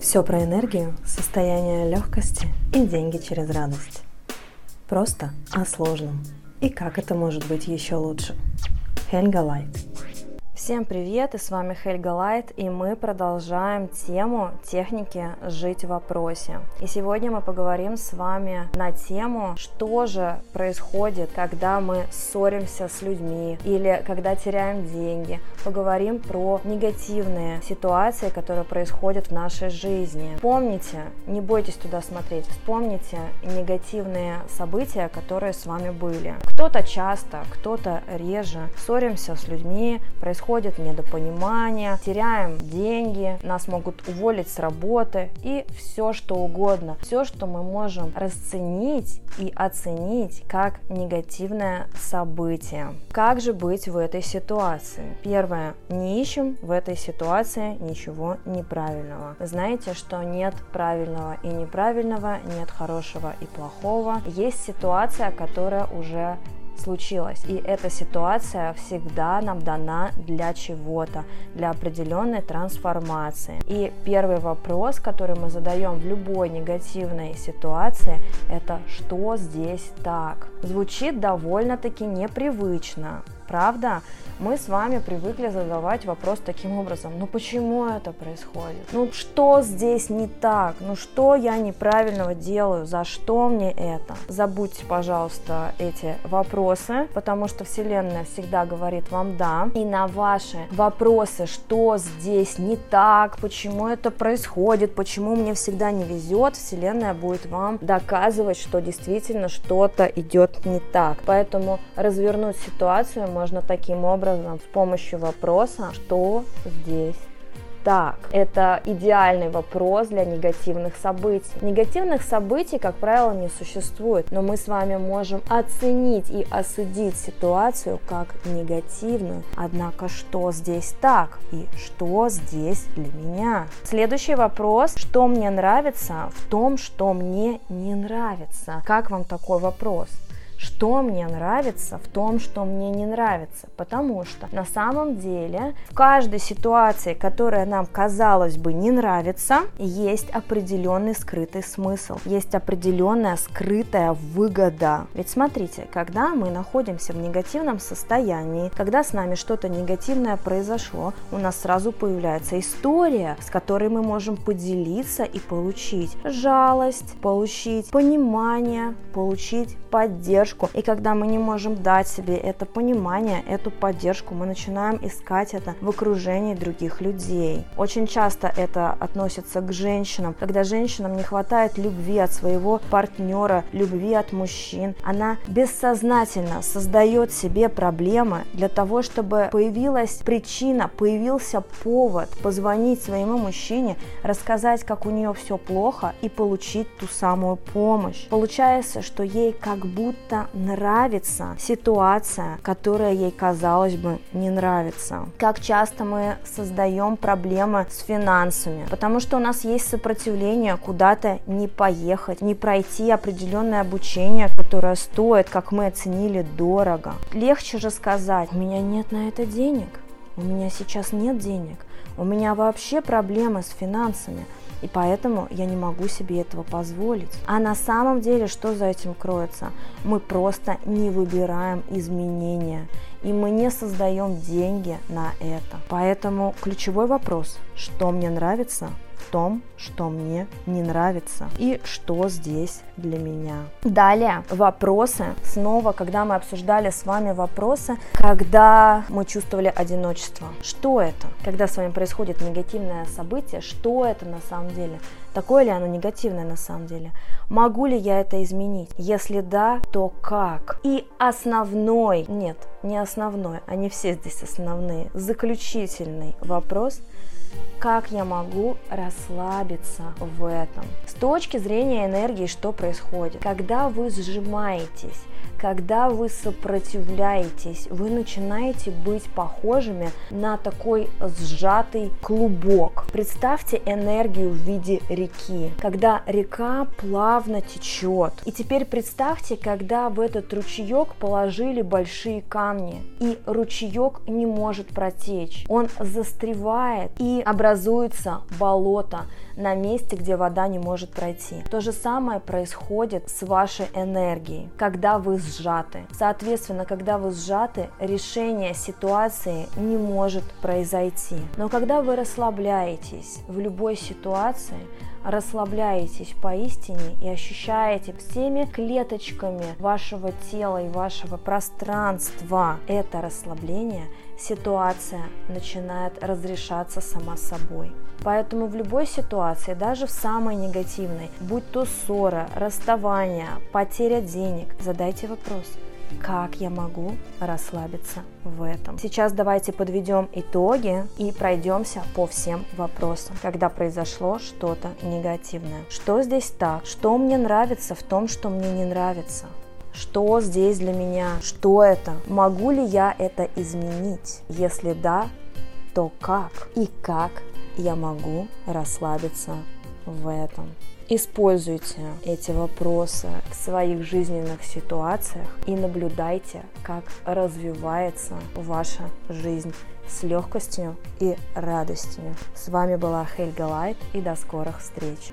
Все про энергию, состояние легкости и деньги через радость. Просто о сложном. И как это может быть еще лучше. Хельга Лайт. Всем привет, и с вами Хельга Лайт, и мы продолжаем тему техники «Жить в вопросе». И сегодня мы поговорим с вами на тему, что же происходит, когда мы ссоримся с людьми или когда теряем деньги. Поговорим про негативные ситуации, которые происходят в нашей жизни. Помните, не бойтесь туда смотреть, вспомните негативные события, которые с вами были. Кто-то часто, кто-то реже ссоримся с людьми, происходит происходит недопонимание, теряем деньги, нас могут уволить с работы и все что угодно. Все, что мы можем расценить и оценить как негативное событие. Как же быть в этой ситуации? Первое. Не ищем в этой ситуации ничего неправильного. Знаете, что нет правильного и неправильного, нет хорошего и плохого. Есть ситуация, которая уже случилось. И эта ситуация всегда нам дана для чего-то, для определенной трансформации. И первый вопрос, который мы задаем в любой негативной ситуации, это что здесь так? Звучит довольно-таки непривычно, правда? Мы с вами привыкли задавать вопрос таким образом, ну почему это происходит? Ну что здесь не так? Ну что я неправильного делаю? За что мне это? Забудьте, пожалуйста, эти вопросы, потому что Вселенная всегда говорит вам да. И на ваши вопросы, что здесь не так, почему это происходит, почему мне всегда не везет, Вселенная будет вам доказывать, что действительно что-то идет не так. Поэтому развернуть ситуацию можно таким образом, образом с помощью вопроса, что здесь так. Это идеальный вопрос для негативных событий. Негативных событий, как правило, не существует, но мы с вами можем оценить и осудить ситуацию как негативную. Однако, что здесь так и что здесь для меня? Следующий вопрос, что мне нравится в том, что мне не нравится? Как вам такой вопрос? Что мне нравится в том, что мне не нравится. Потому что на самом деле в каждой ситуации, которая нам казалось бы не нравится, есть определенный скрытый смысл, есть определенная скрытая выгода. Ведь смотрите, когда мы находимся в негативном состоянии, когда с нами что-то негативное произошло, у нас сразу появляется история, с которой мы можем поделиться и получить жалость, получить понимание, получить поддержку. И когда мы не можем дать себе это понимание, эту поддержку, мы начинаем искать это в окружении других людей. Очень часто это относится к женщинам. Когда женщинам не хватает любви от своего партнера, любви от мужчин, она бессознательно создает себе проблемы для того, чтобы появилась причина, появился повод позвонить своему мужчине, рассказать, как у нее все плохо и получить ту самую помощь. Получается, что ей как как нравится ситуация, которая ей, казалось бы, не нравится. Как часто мы создаем проблемы с финансами, потому что у нас есть сопротивление куда-то не поехать, не пройти определенное обучение, которое стоит, как мы оценили, дорого. Легче же сказать, у меня нет на это денег, у меня сейчас нет денег, у меня вообще проблемы с финансами и поэтому я не могу себе этого позволить. А на самом деле, что за этим кроется? Мы просто не выбираем изменения, и мы не создаем деньги на это. Поэтому ключевой вопрос, что мне нравится, в том, что мне не нравится и что здесь для меня. Далее вопросы. Снова, когда мы обсуждали с вами вопросы, когда мы чувствовали одиночество. Что это? Когда с вами происходит негативное событие, что это на самом деле? Такое ли оно негативное на самом деле? Могу ли я это изменить? Если да, то как? И основной, нет, не основной, они все здесь основные, заключительный вопрос – как я могу расслабиться в этом. С точки зрения энергии, что происходит? Когда вы сжимаетесь, когда вы сопротивляетесь, вы начинаете быть похожими на такой сжатый клубок. Представьте энергию в виде реки, когда река плавно течет. И теперь представьте, когда в этот ручеек положили большие камни, и ручеек не может протечь. Он застревает и образуется болото на месте, где вода не может пройти. То же самое происходит с вашей энергией, когда вы сжаты. Соответственно, когда вы сжаты, решение ситуации не может произойти. Но когда вы расслабляетесь в любой ситуации, расслабляетесь поистине и ощущаете всеми клеточками вашего тела и вашего пространства это расслабление, ситуация начинает разрешаться сама собой. Поэтому в любой ситуации, даже в самой негативной, будь то ссора, расставание, потеря денег, задайте вопрос – как я могу расслабиться в этом. Сейчас давайте подведем итоги и пройдемся по всем вопросам, когда произошло что-то негативное. Что здесь так? Что мне нравится в том, что мне не нравится? Что здесь для меня? Что это? Могу ли я это изменить? Если да, то как? И как я могу расслабиться в этом? Используйте эти вопросы в своих жизненных ситуациях и наблюдайте, как развивается ваша жизнь с легкостью и радостью. С вами была Хельга Лайт и до скорых встреч!